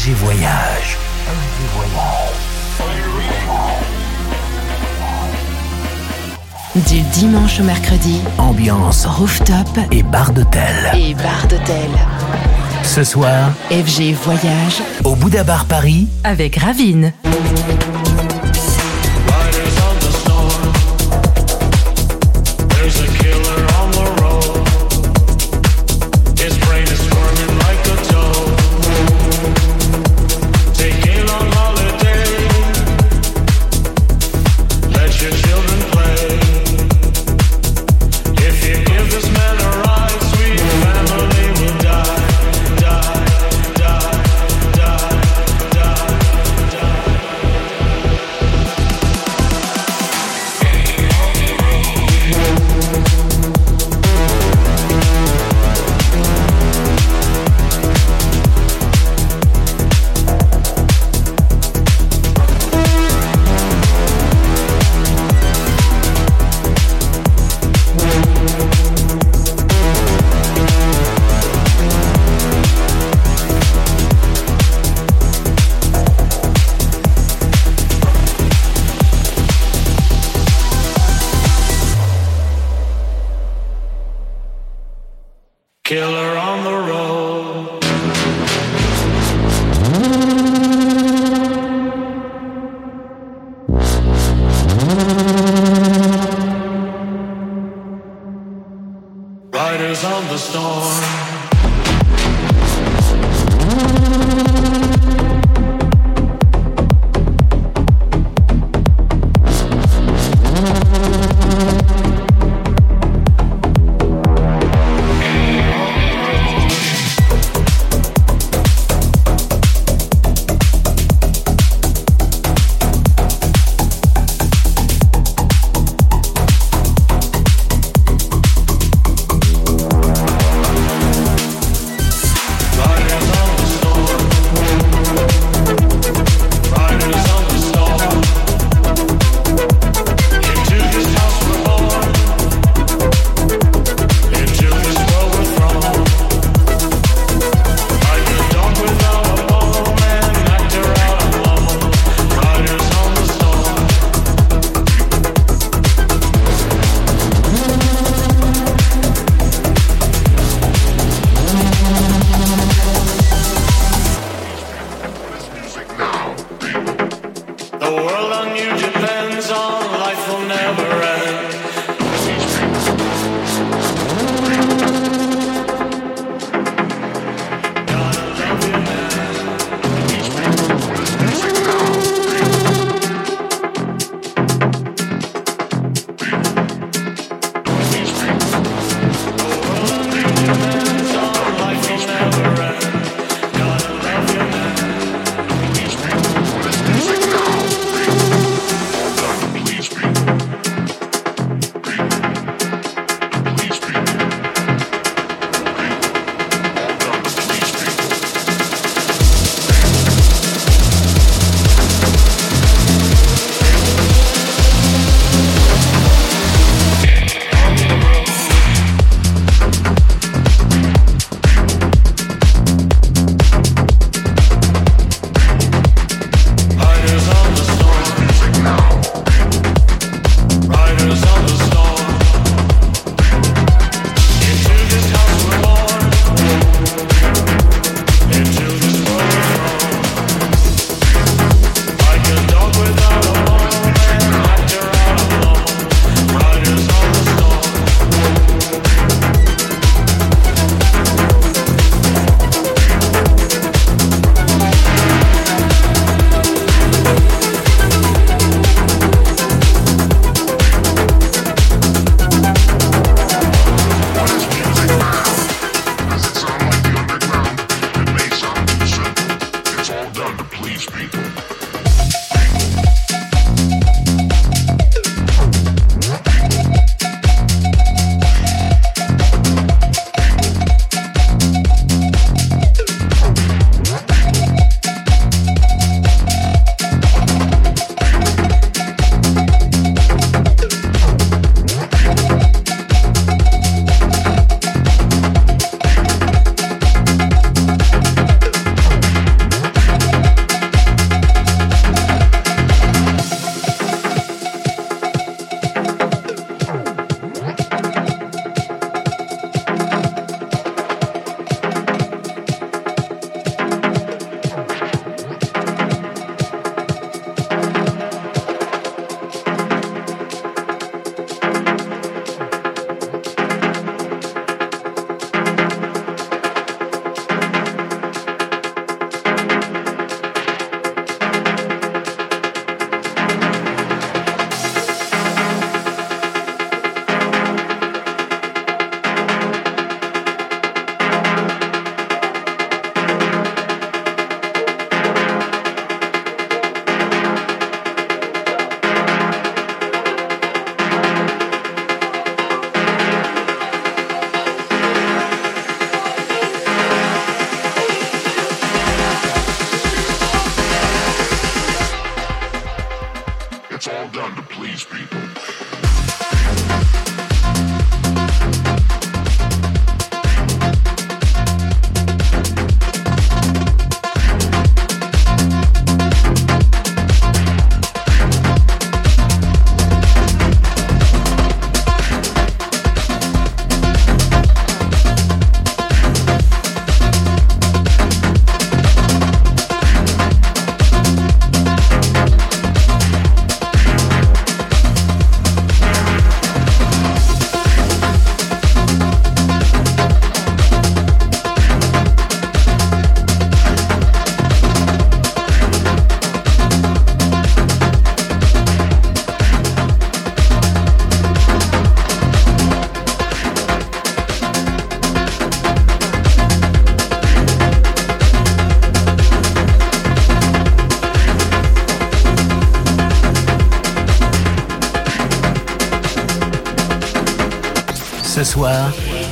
RG Voyage. RG Voyage. Du dimanche au mercredi, ambiance rooftop et bar d'hôtel. Et bar d'hôtel. Ce soir, FG Voyage au Bouddha Bar Paris avec Ravine.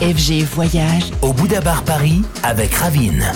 FG Voyage au Bouddha Bar Paris avec Ravine.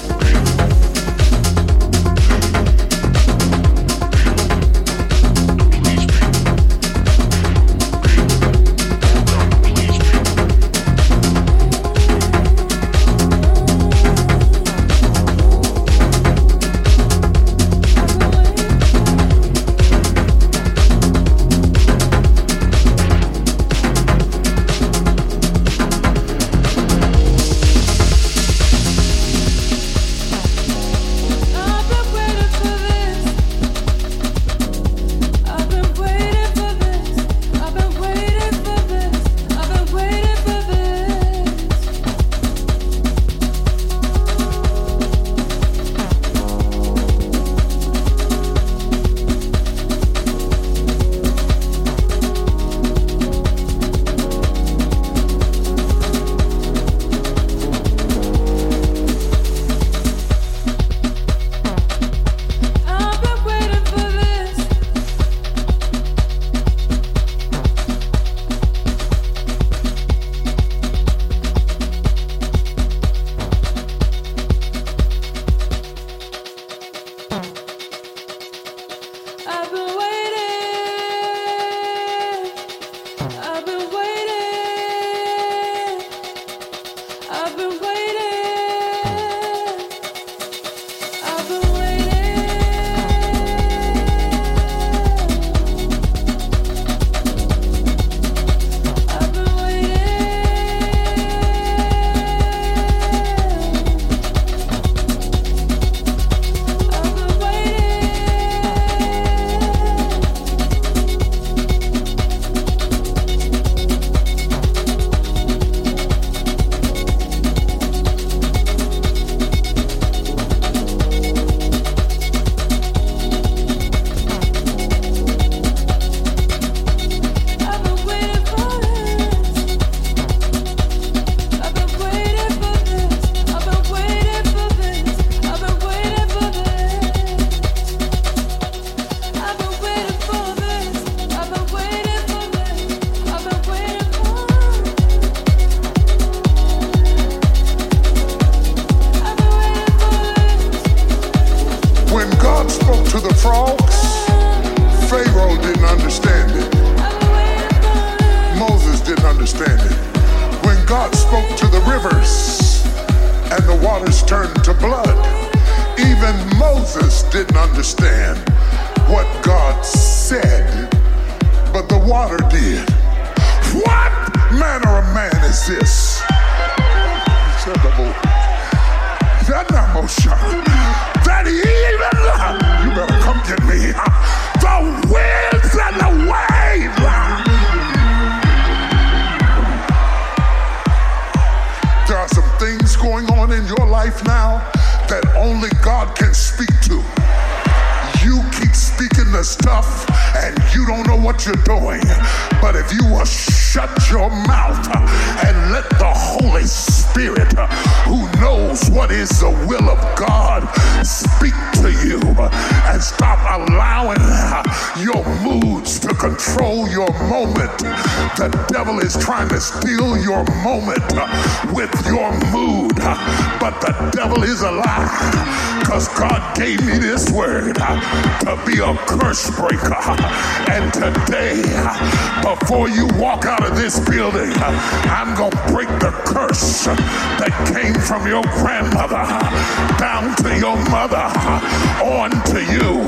On to you.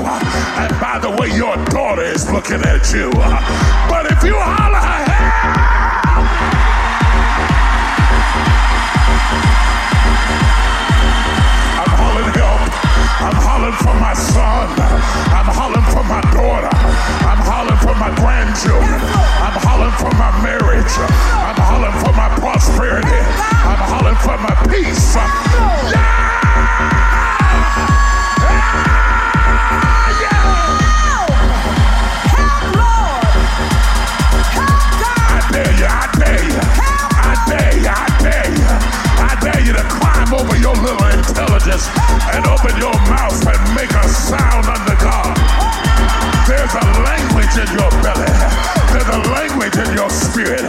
And by the way your daughter is looking at you. But if you holler help I'm help. I'm hollering for my son. I'm hollering for my daughter. I'm hollering for my grandchildren. I'm hollering for my marriage. I'm hollering for my prosperity. I'm hollering for my peace. Yeah! over your little intelligence and open your mouth and make a sound unto God. There's a language in your belly. There's a language in your spirit.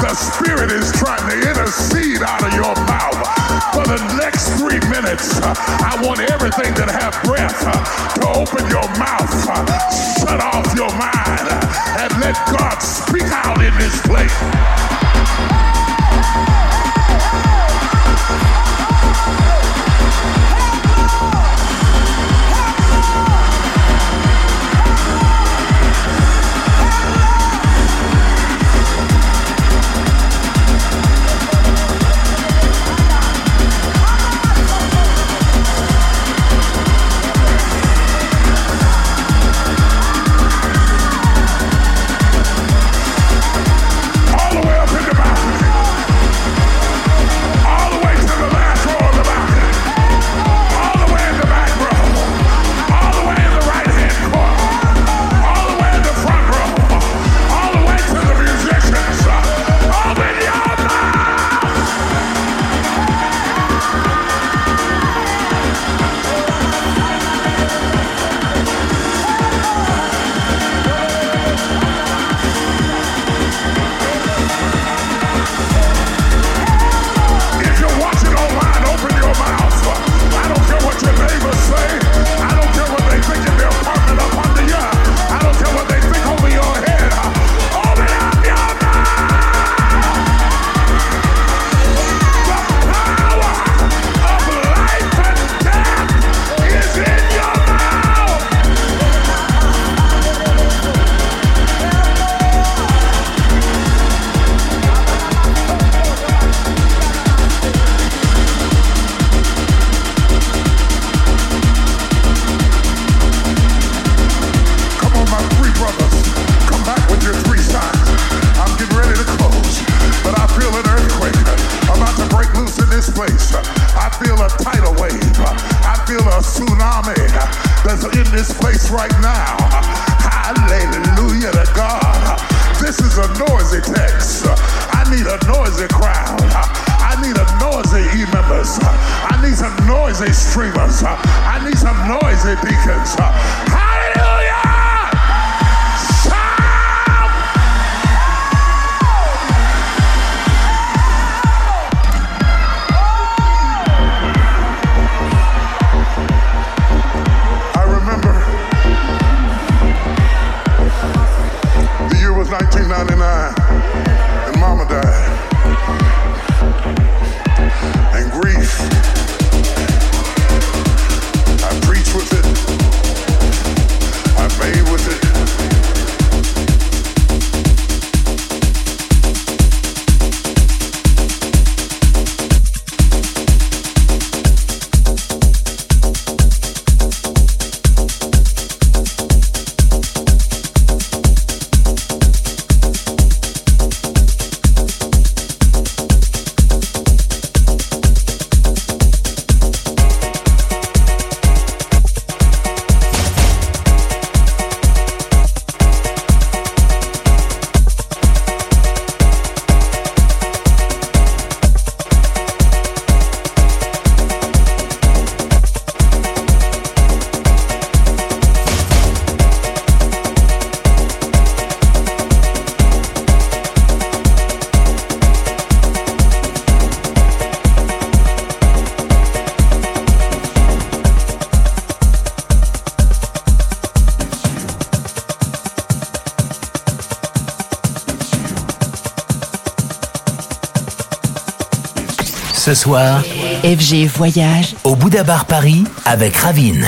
The spirit is trying to intercede out of your mouth. For the next three minutes, I want everything that have breath to open your mouth, shut off your mind, and let God speak out in this place. Soir, FG Voyage au Bouddha Bar Paris avec Ravine.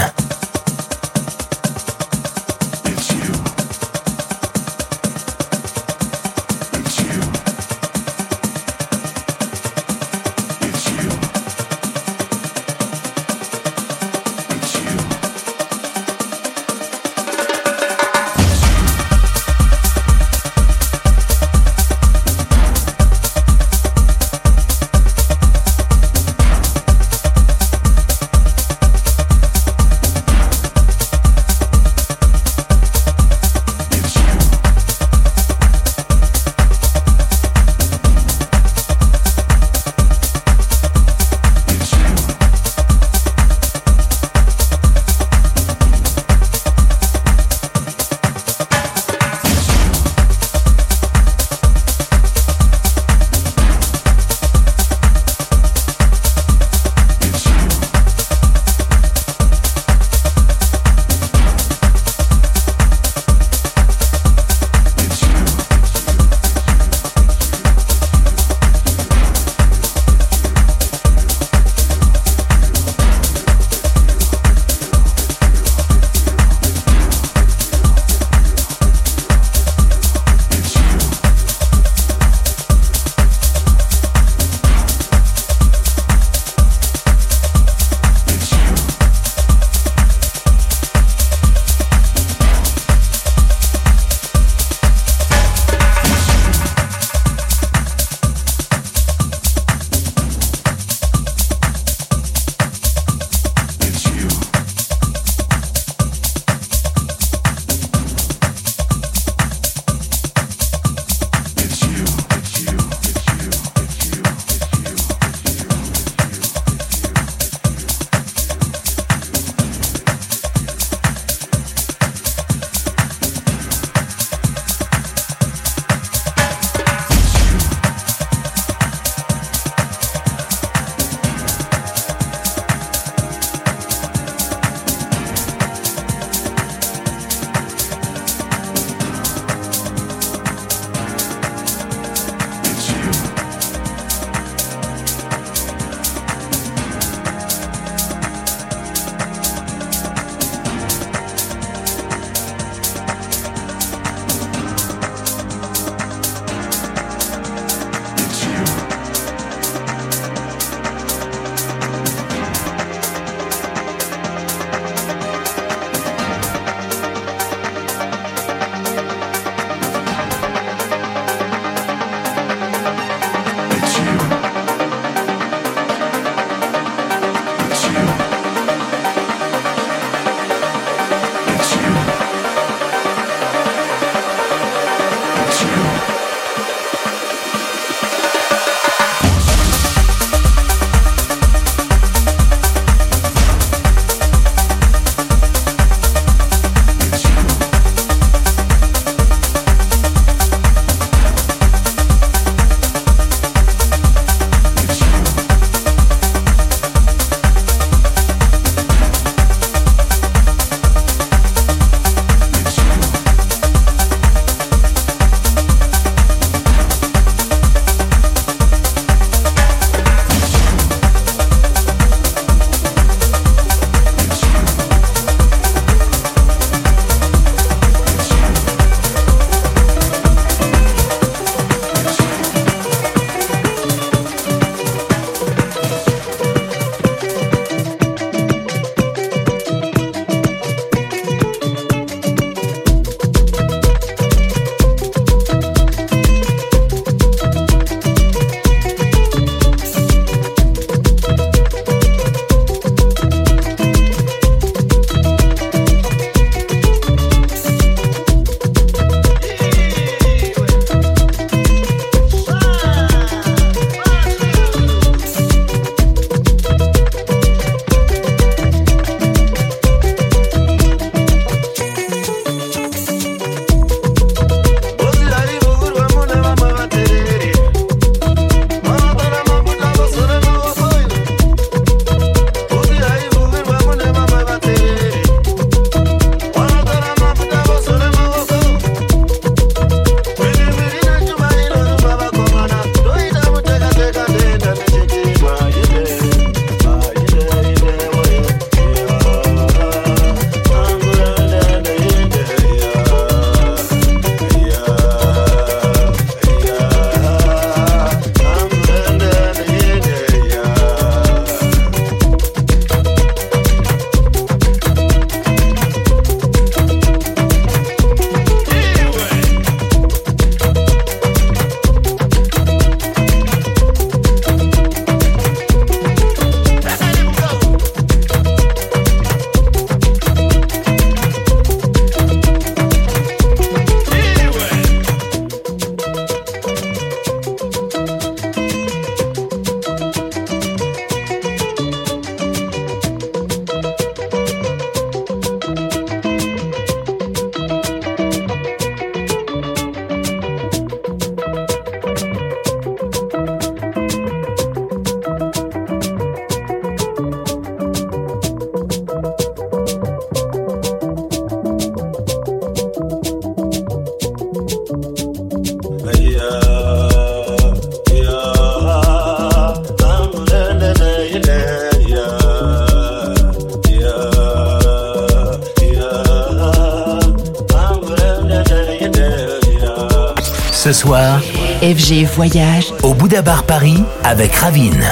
Soir, FG Voyage au Bouddha Bar Paris avec Ravine.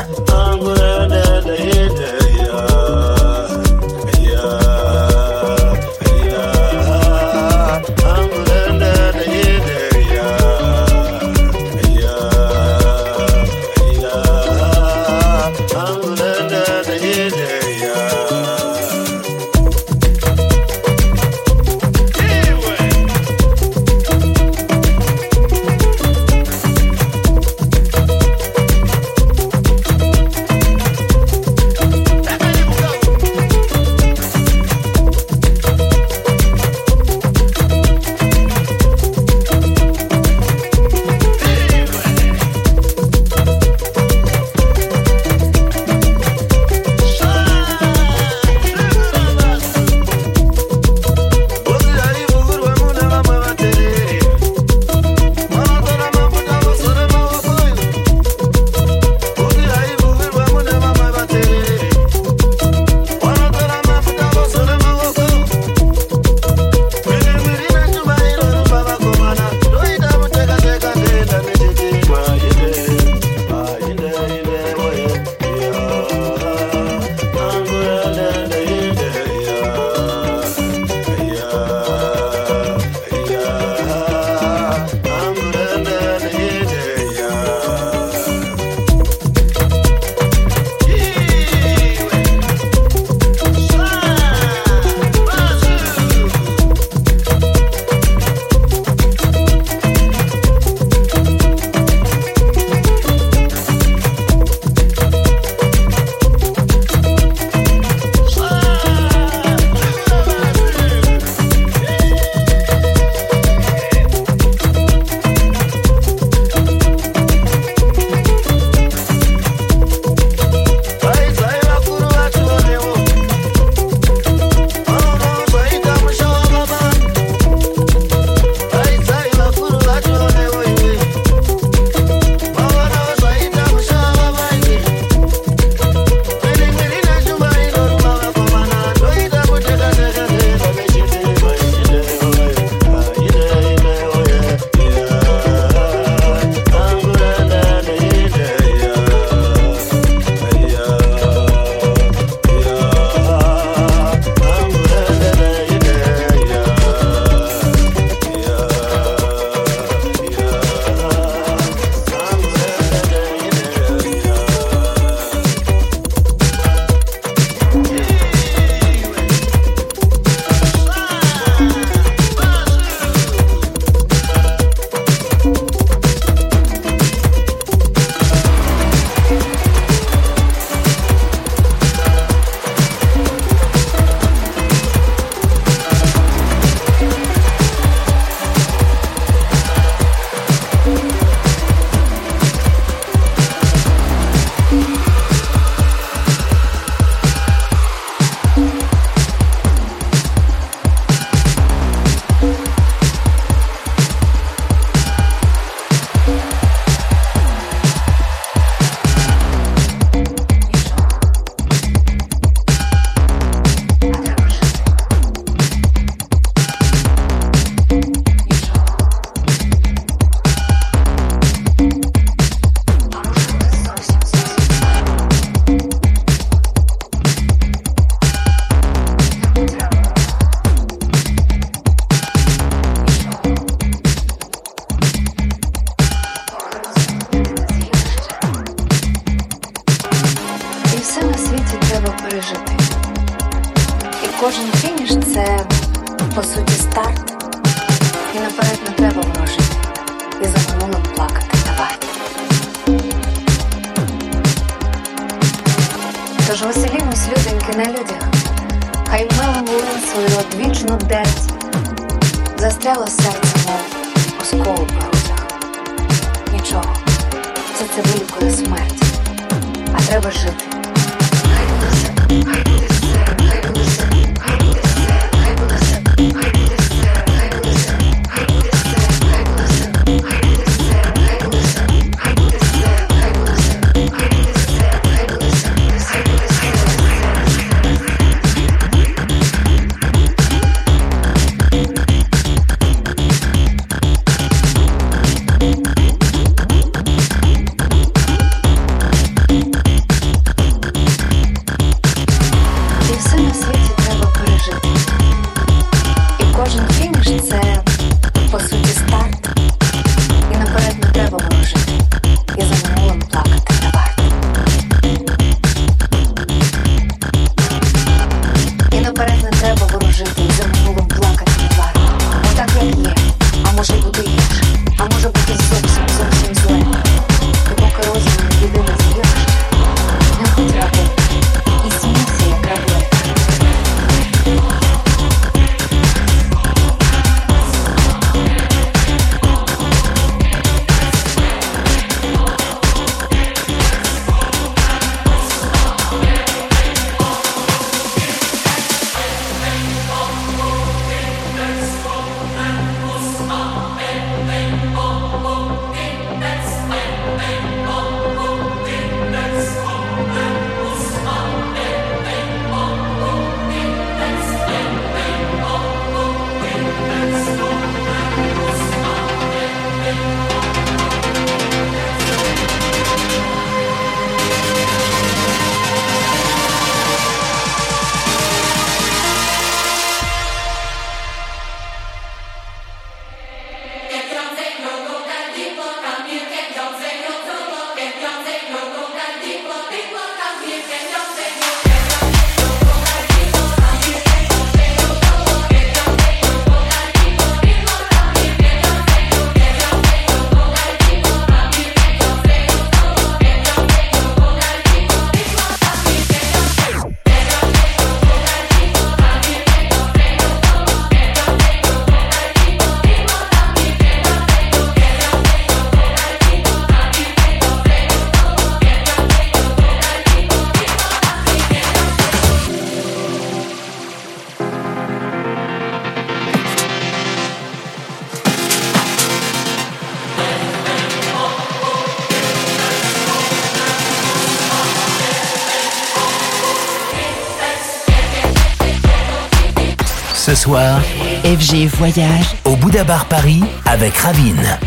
FG Voyage au Bouddha Bar Paris avec Ravine.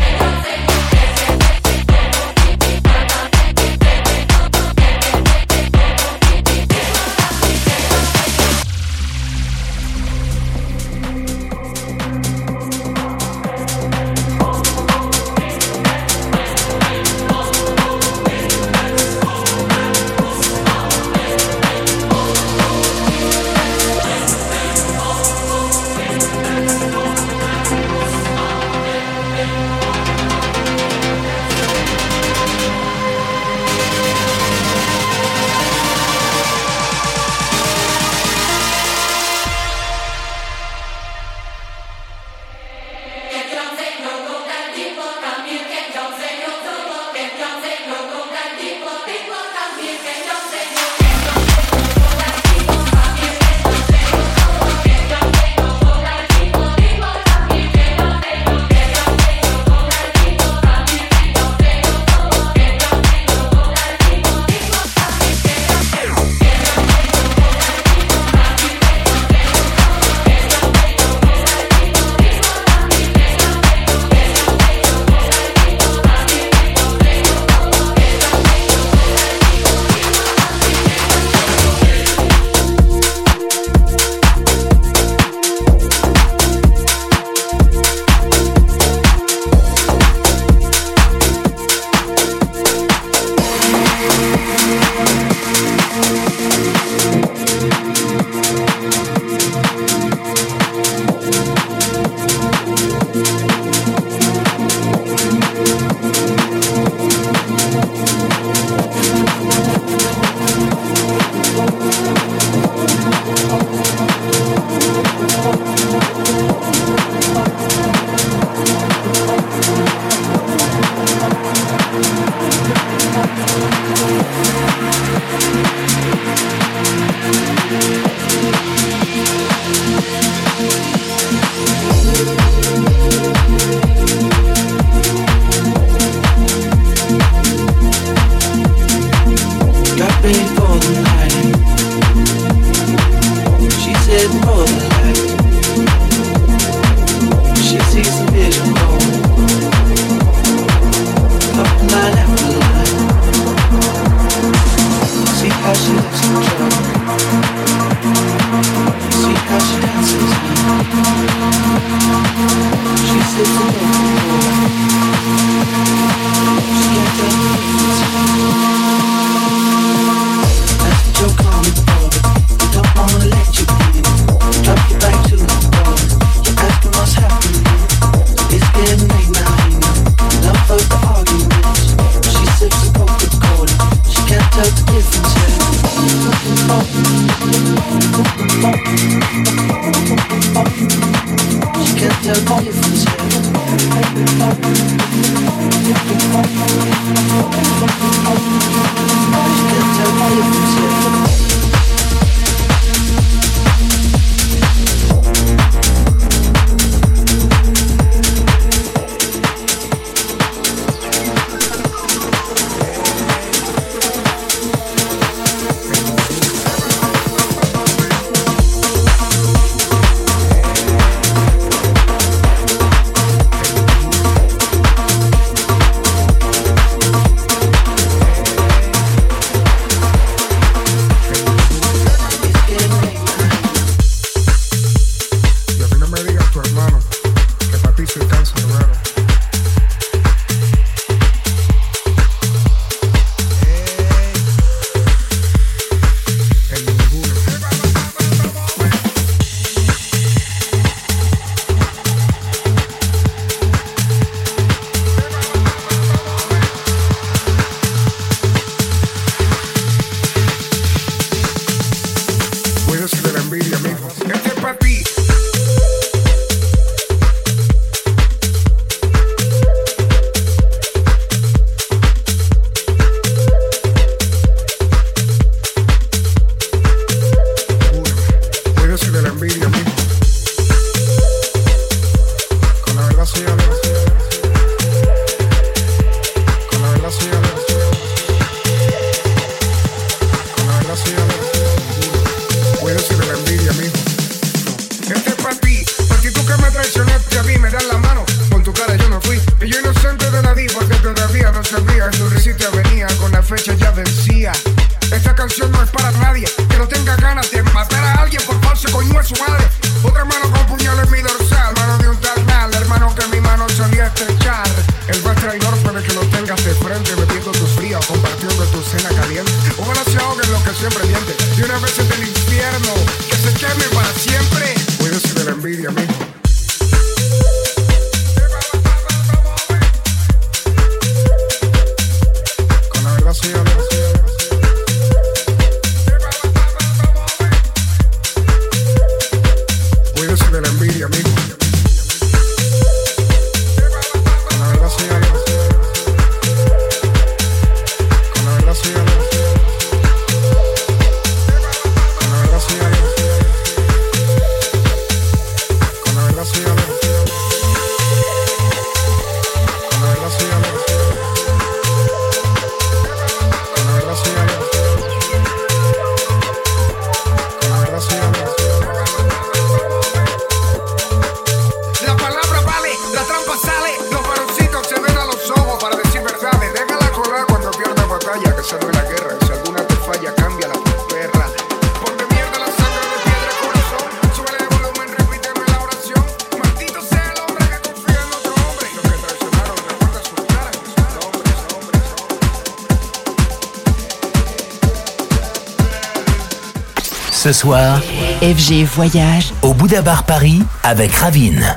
FG Voyage au Bouddha Bar Paris avec Ravine.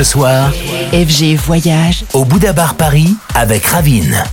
ce soir, FG Voyage au Bouddha Bar Paris avec Ravine.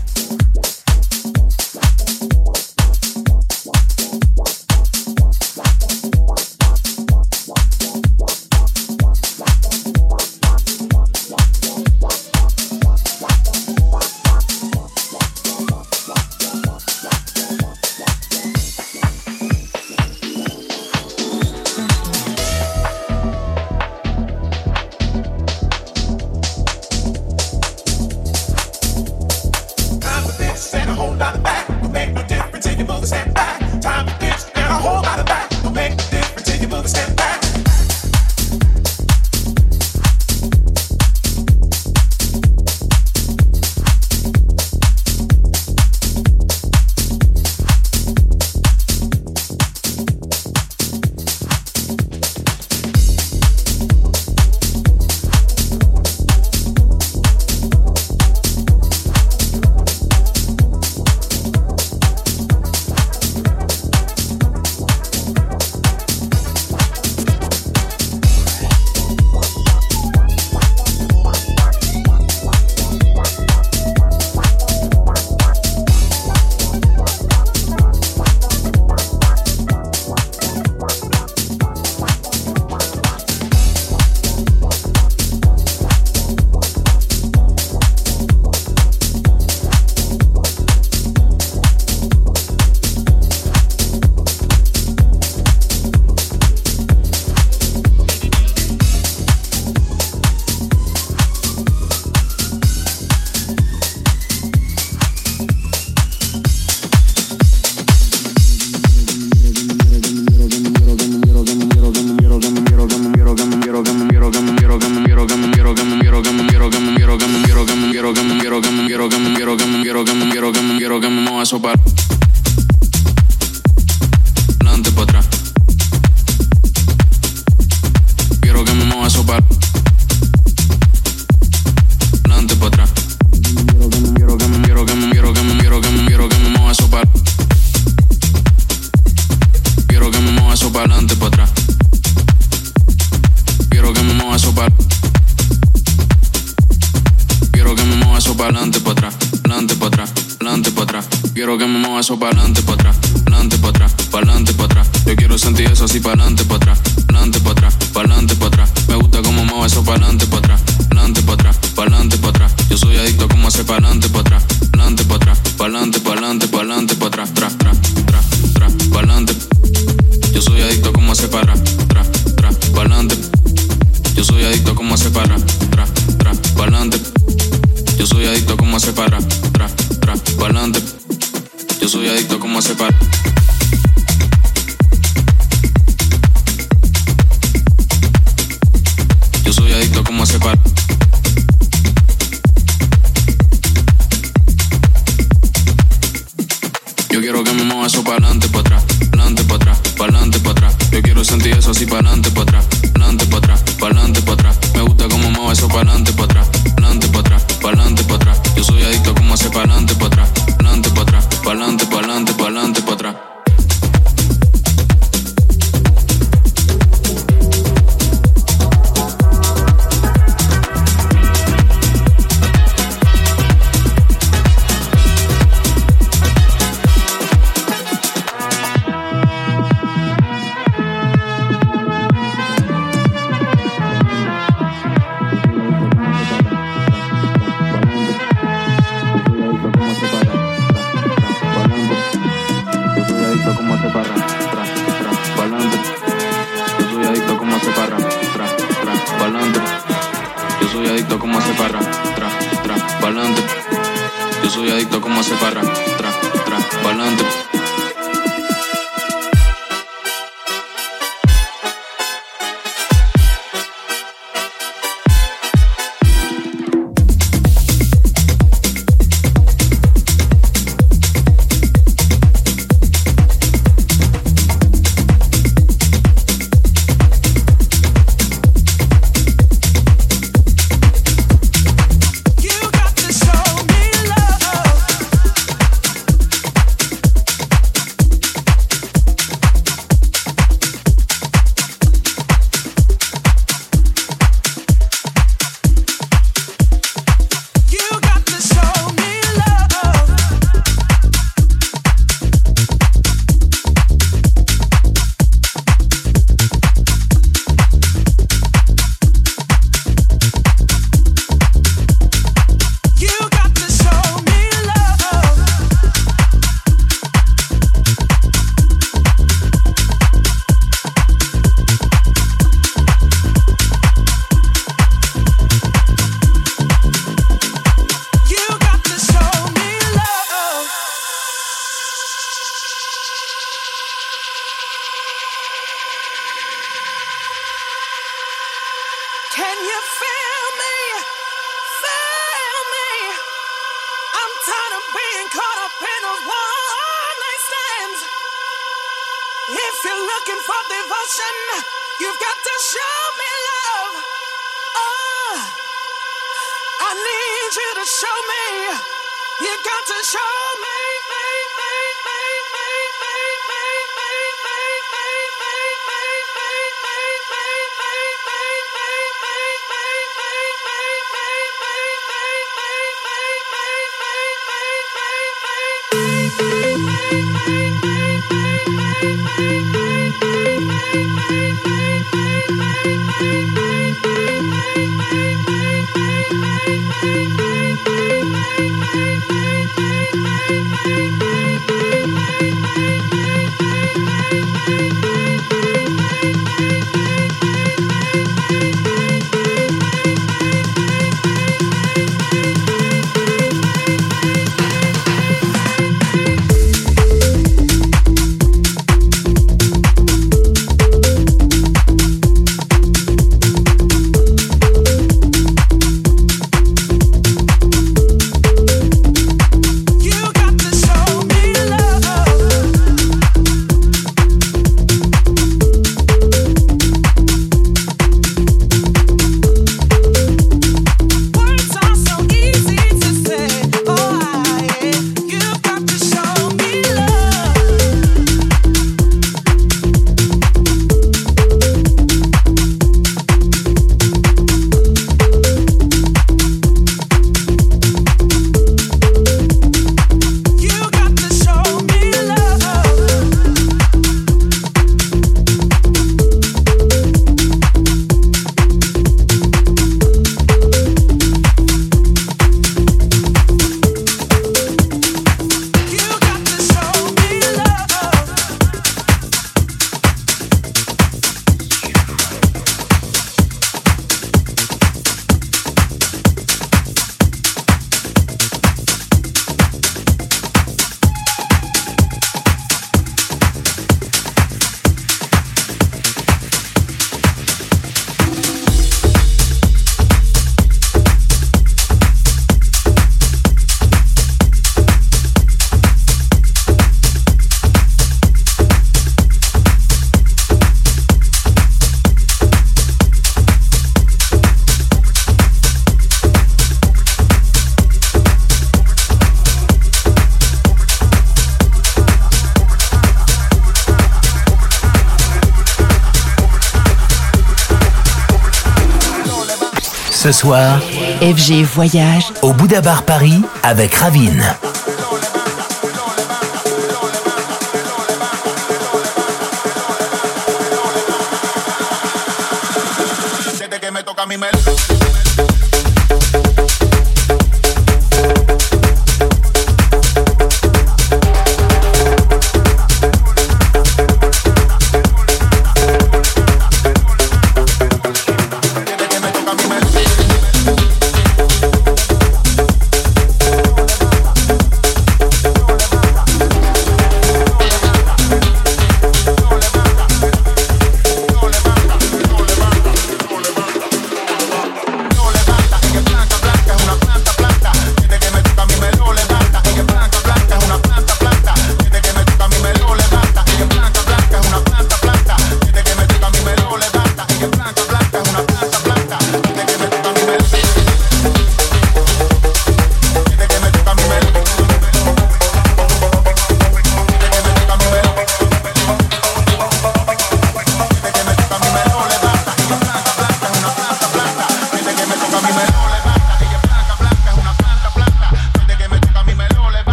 pa'lante, pa'lante, pa'lante, pa' atrás, tras. ce soir, FG Voyage au Bouddha Bar Paris avec Ravine.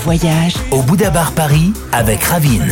voyage au Bouddha Bar Paris avec Ravine.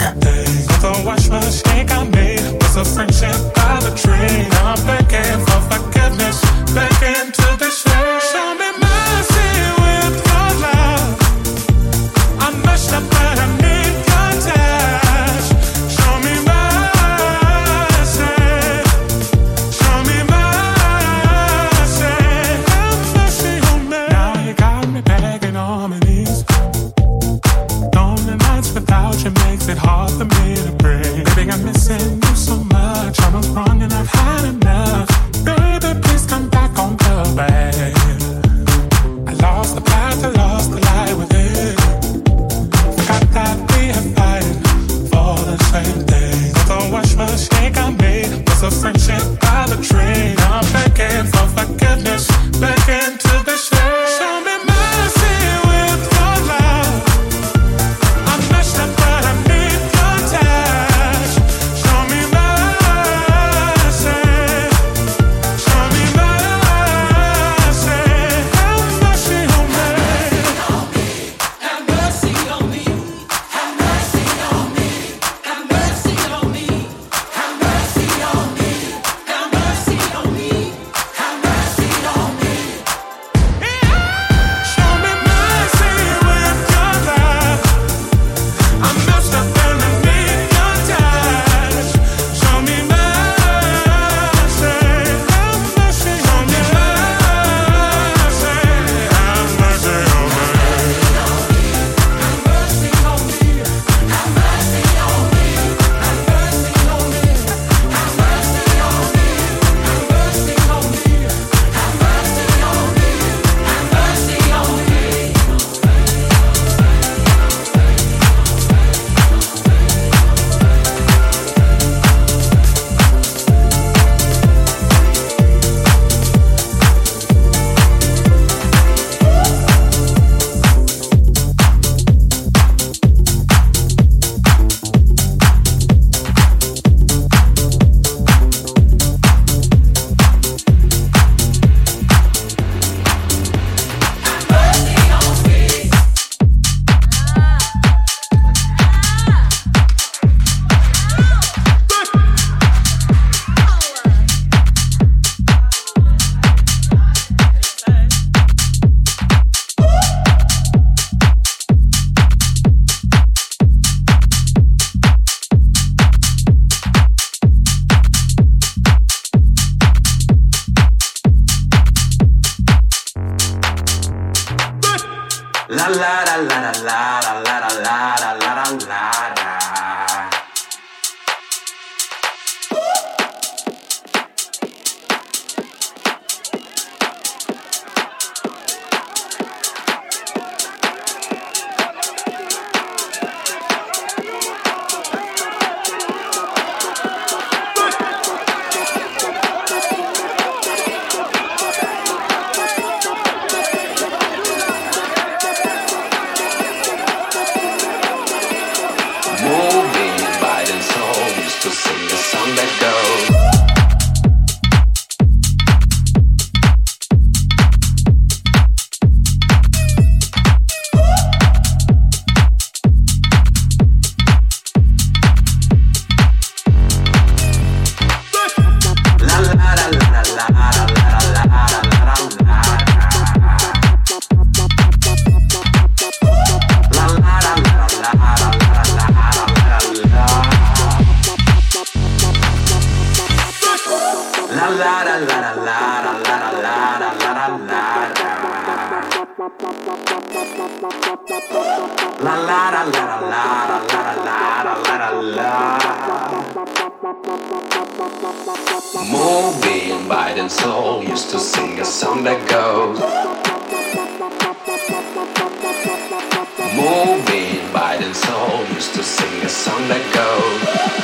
La la la la la la la la la la la. Moving by the soul used to sing a song that goes Moving by the soul used to sing a song that goes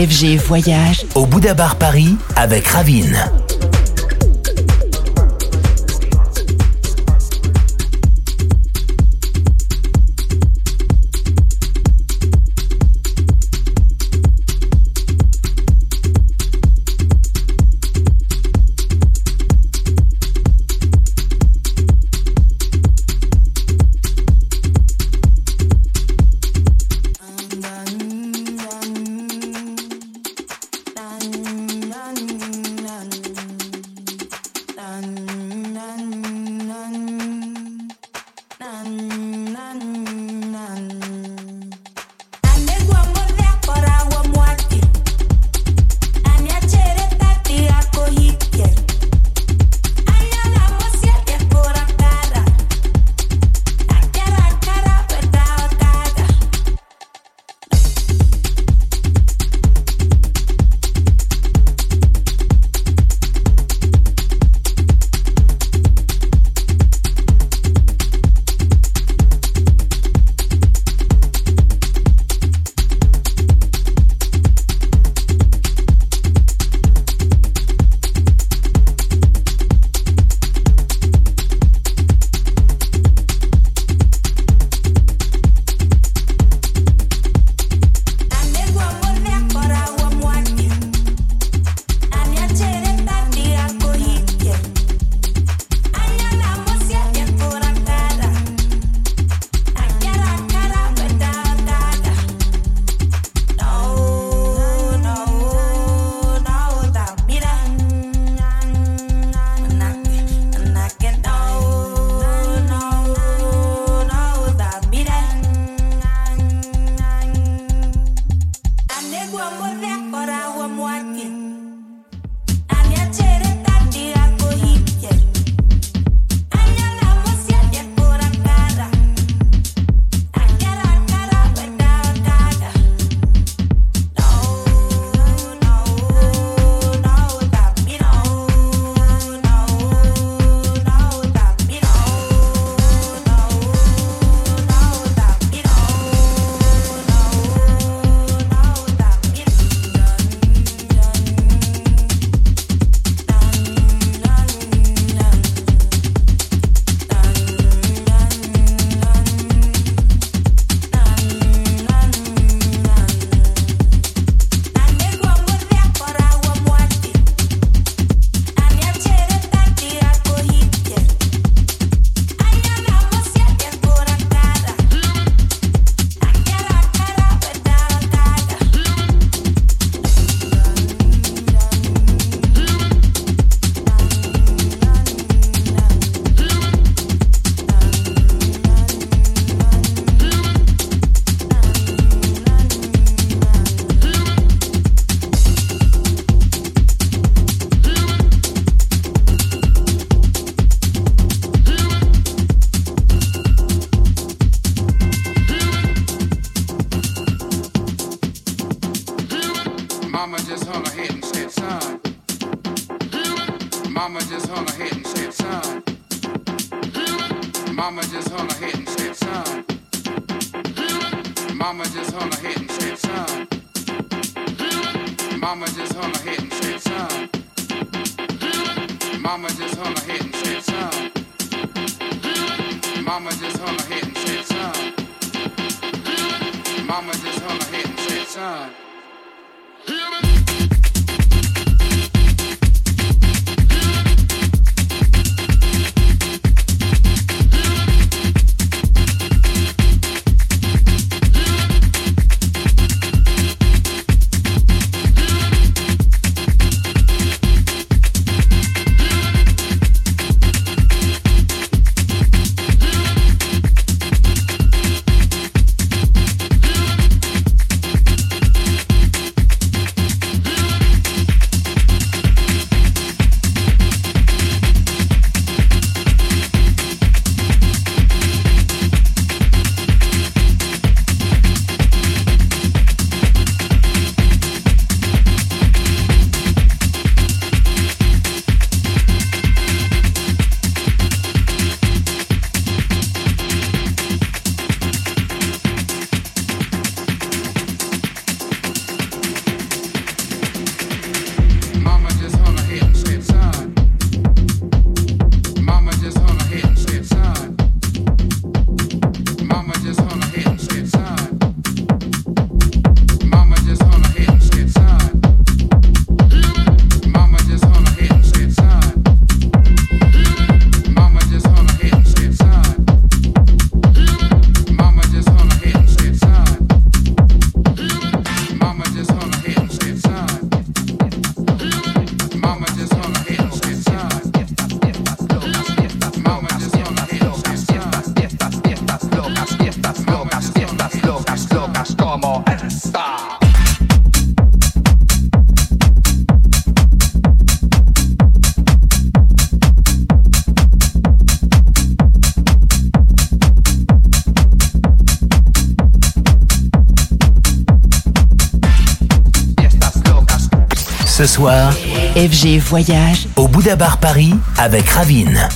FG Voyage au Bouddha Bar Paris avec Ravine. Voyage au Bouddha Bar Paris avec Ravine.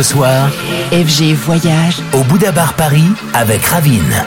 Ce soir, FG Voyage au Bouddha Bar Paris avec Ravine.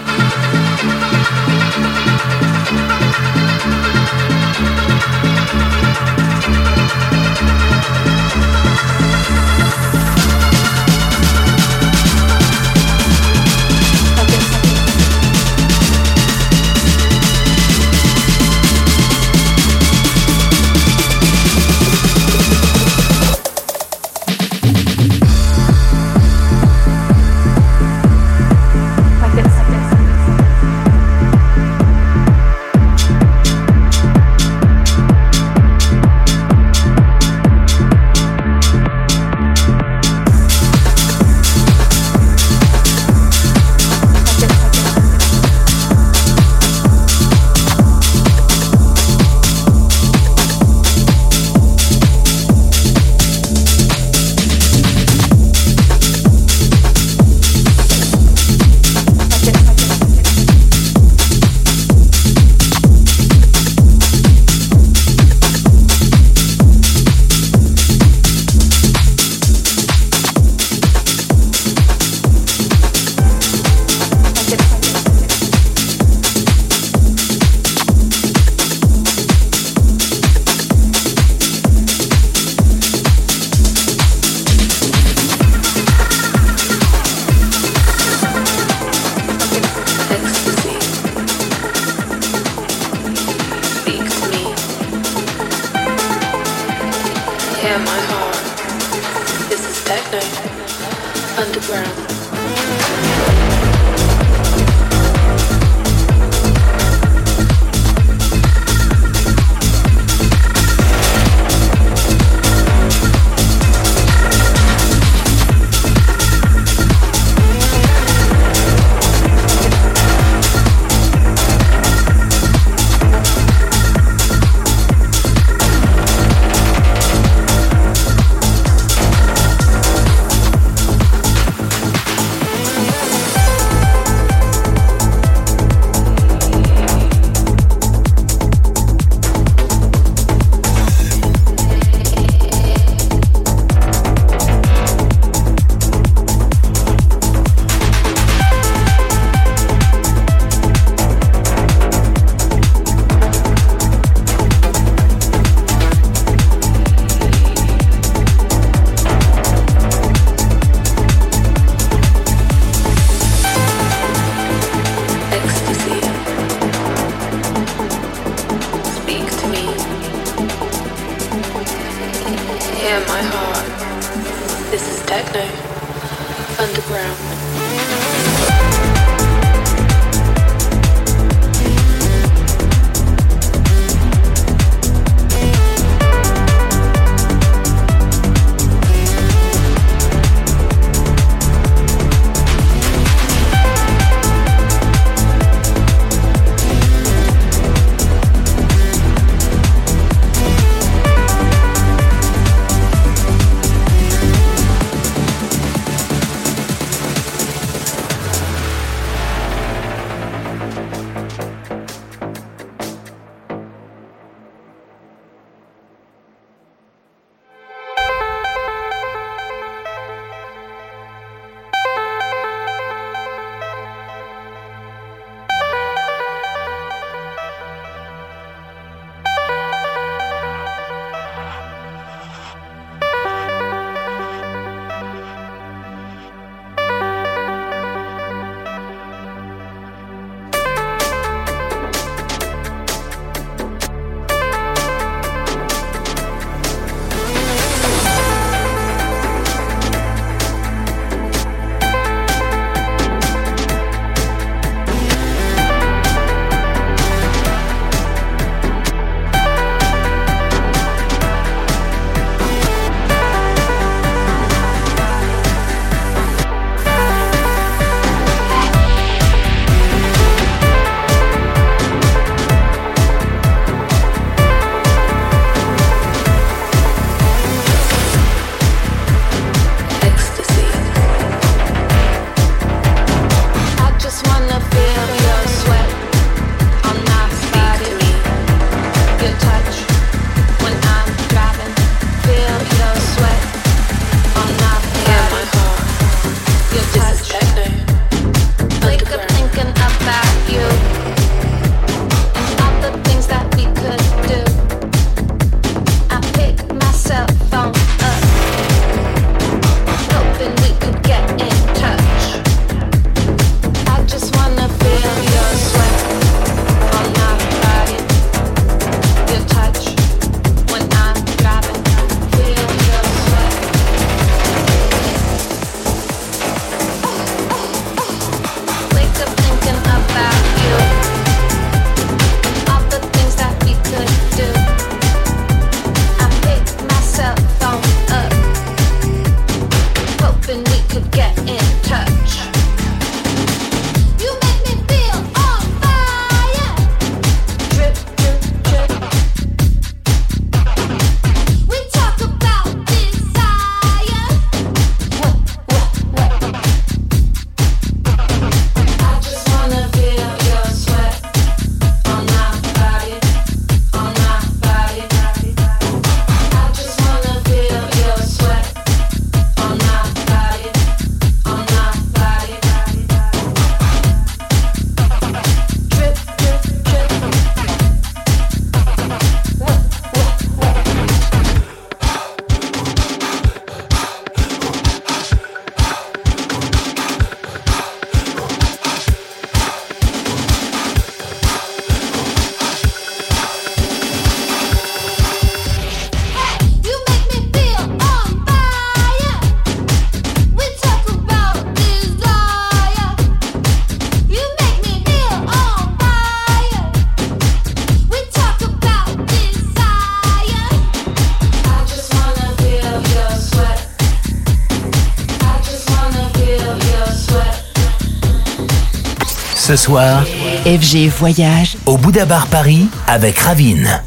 Soir, FG Voyage au Bouddha Bar Paris avec Ravine.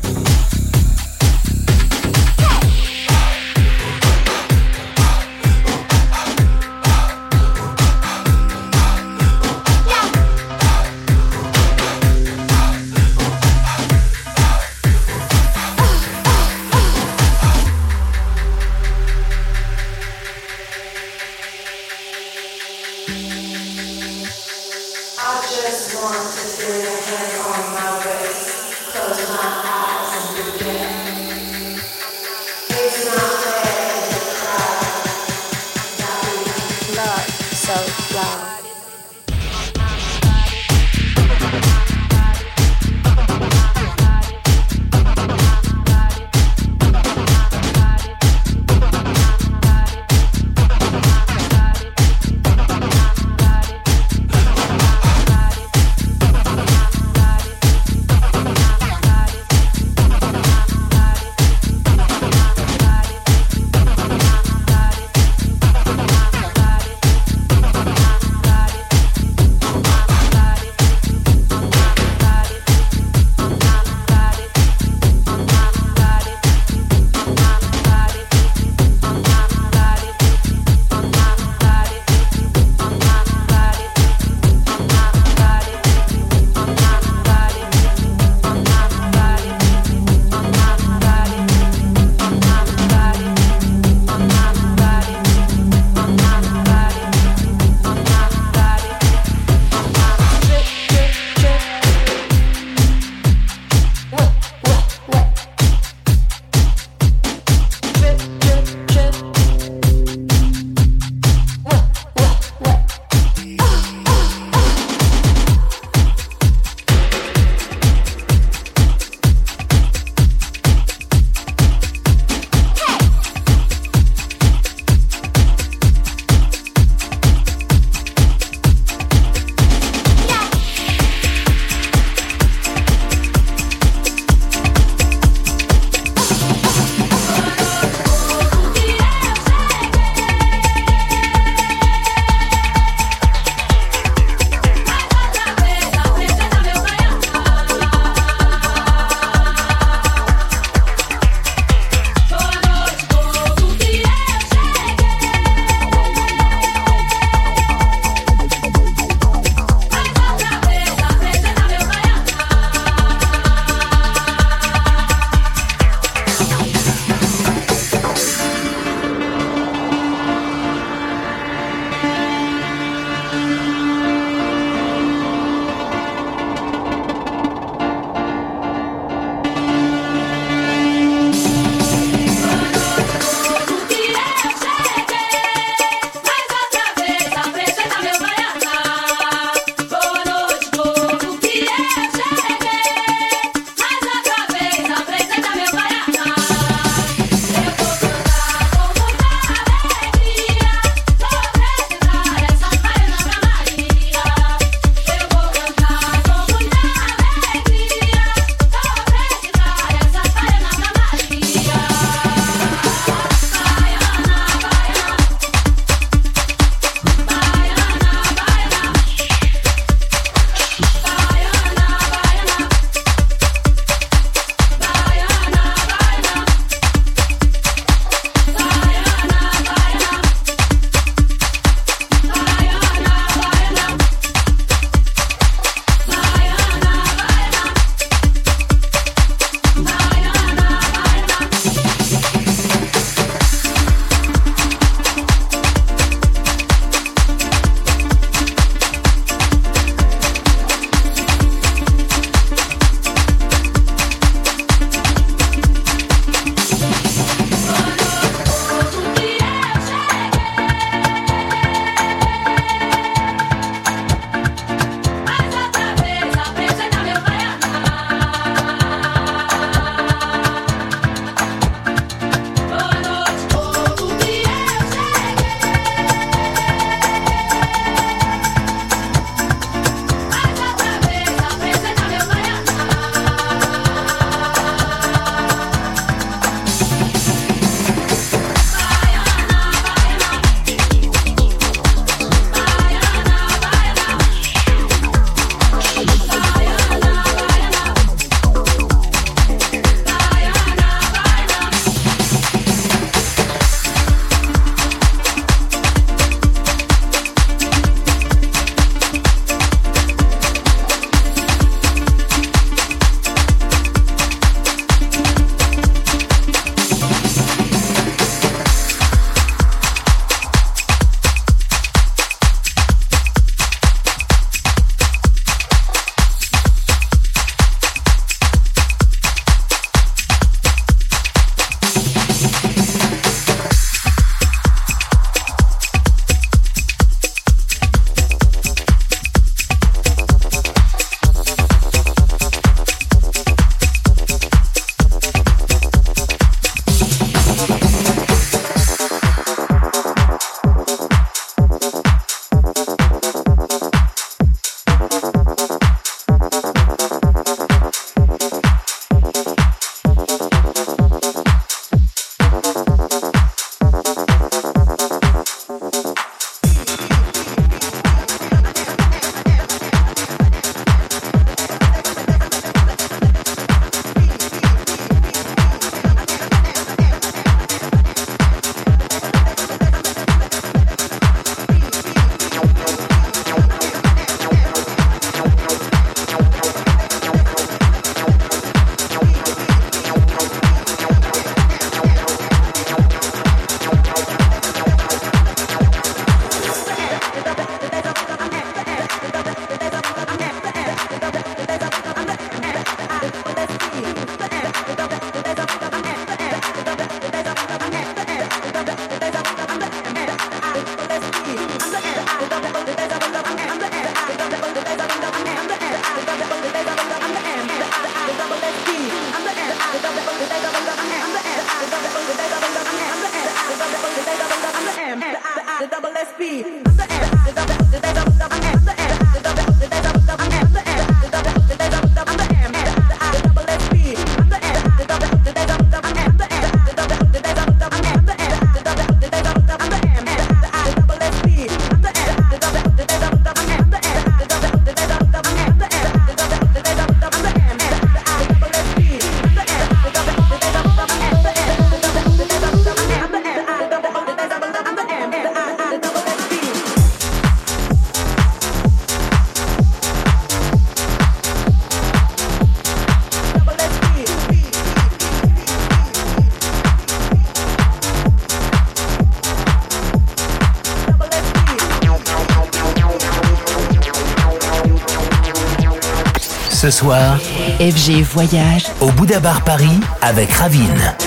Soir, FG Voyage au Bouddha Bar Paris avec Ravine.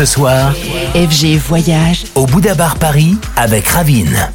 ce soir, FG Voyage au Bouddha Bar Paris avec Ravine.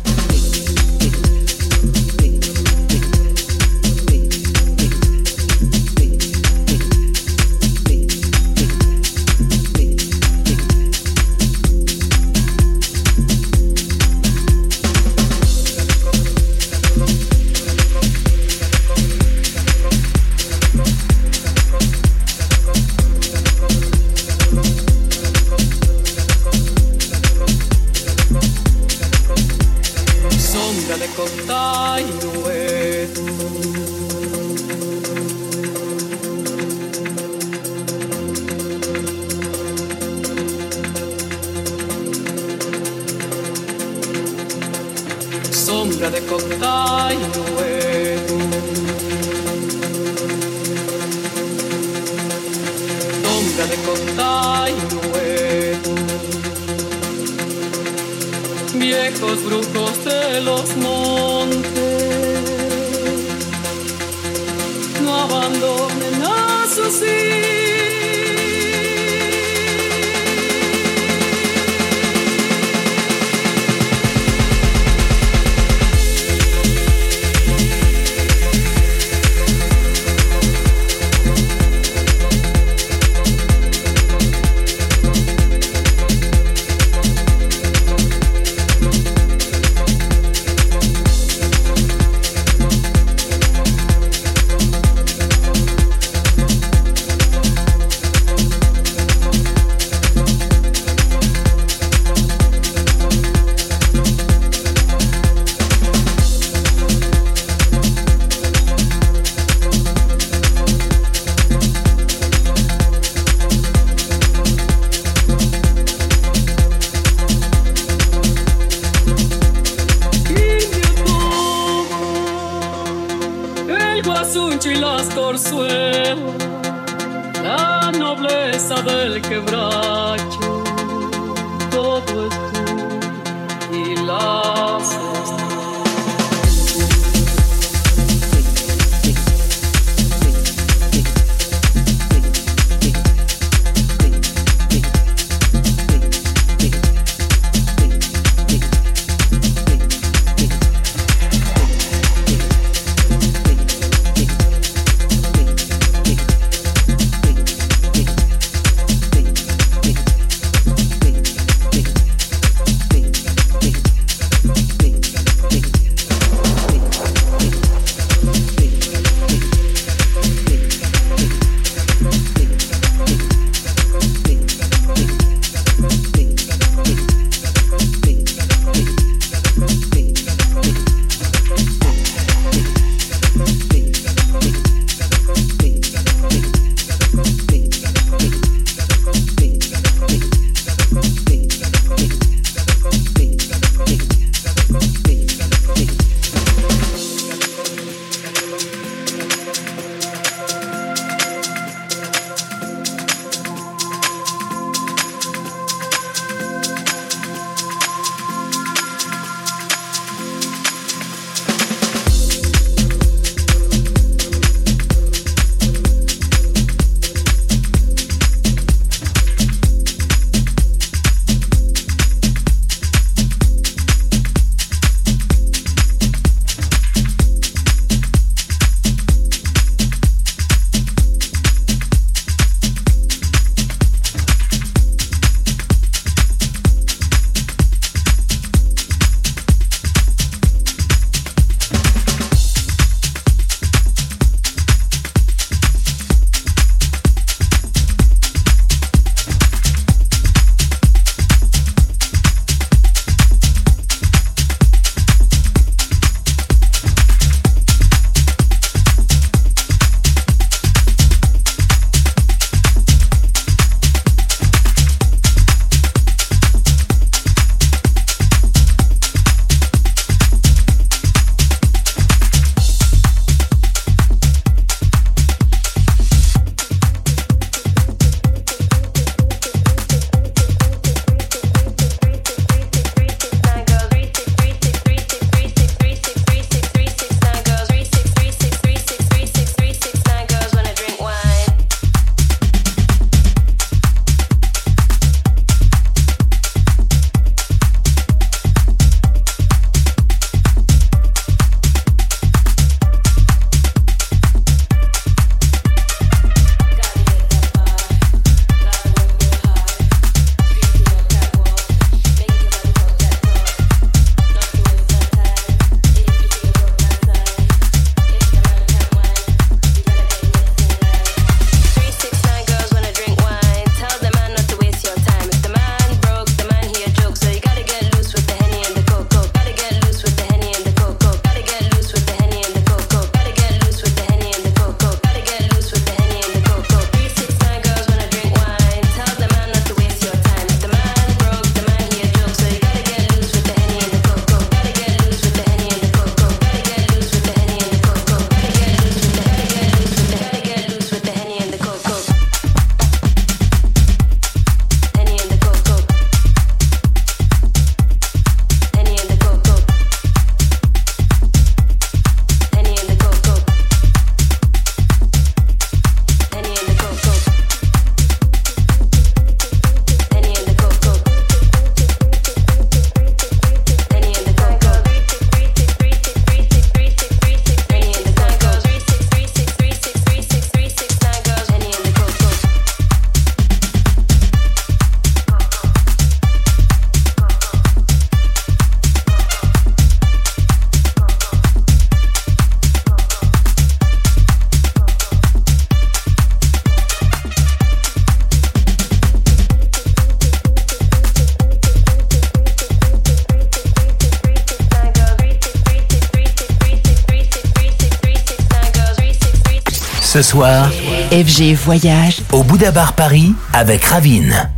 Ce soir, FG Voyage au Bouddha Bar Paris avec Ravine.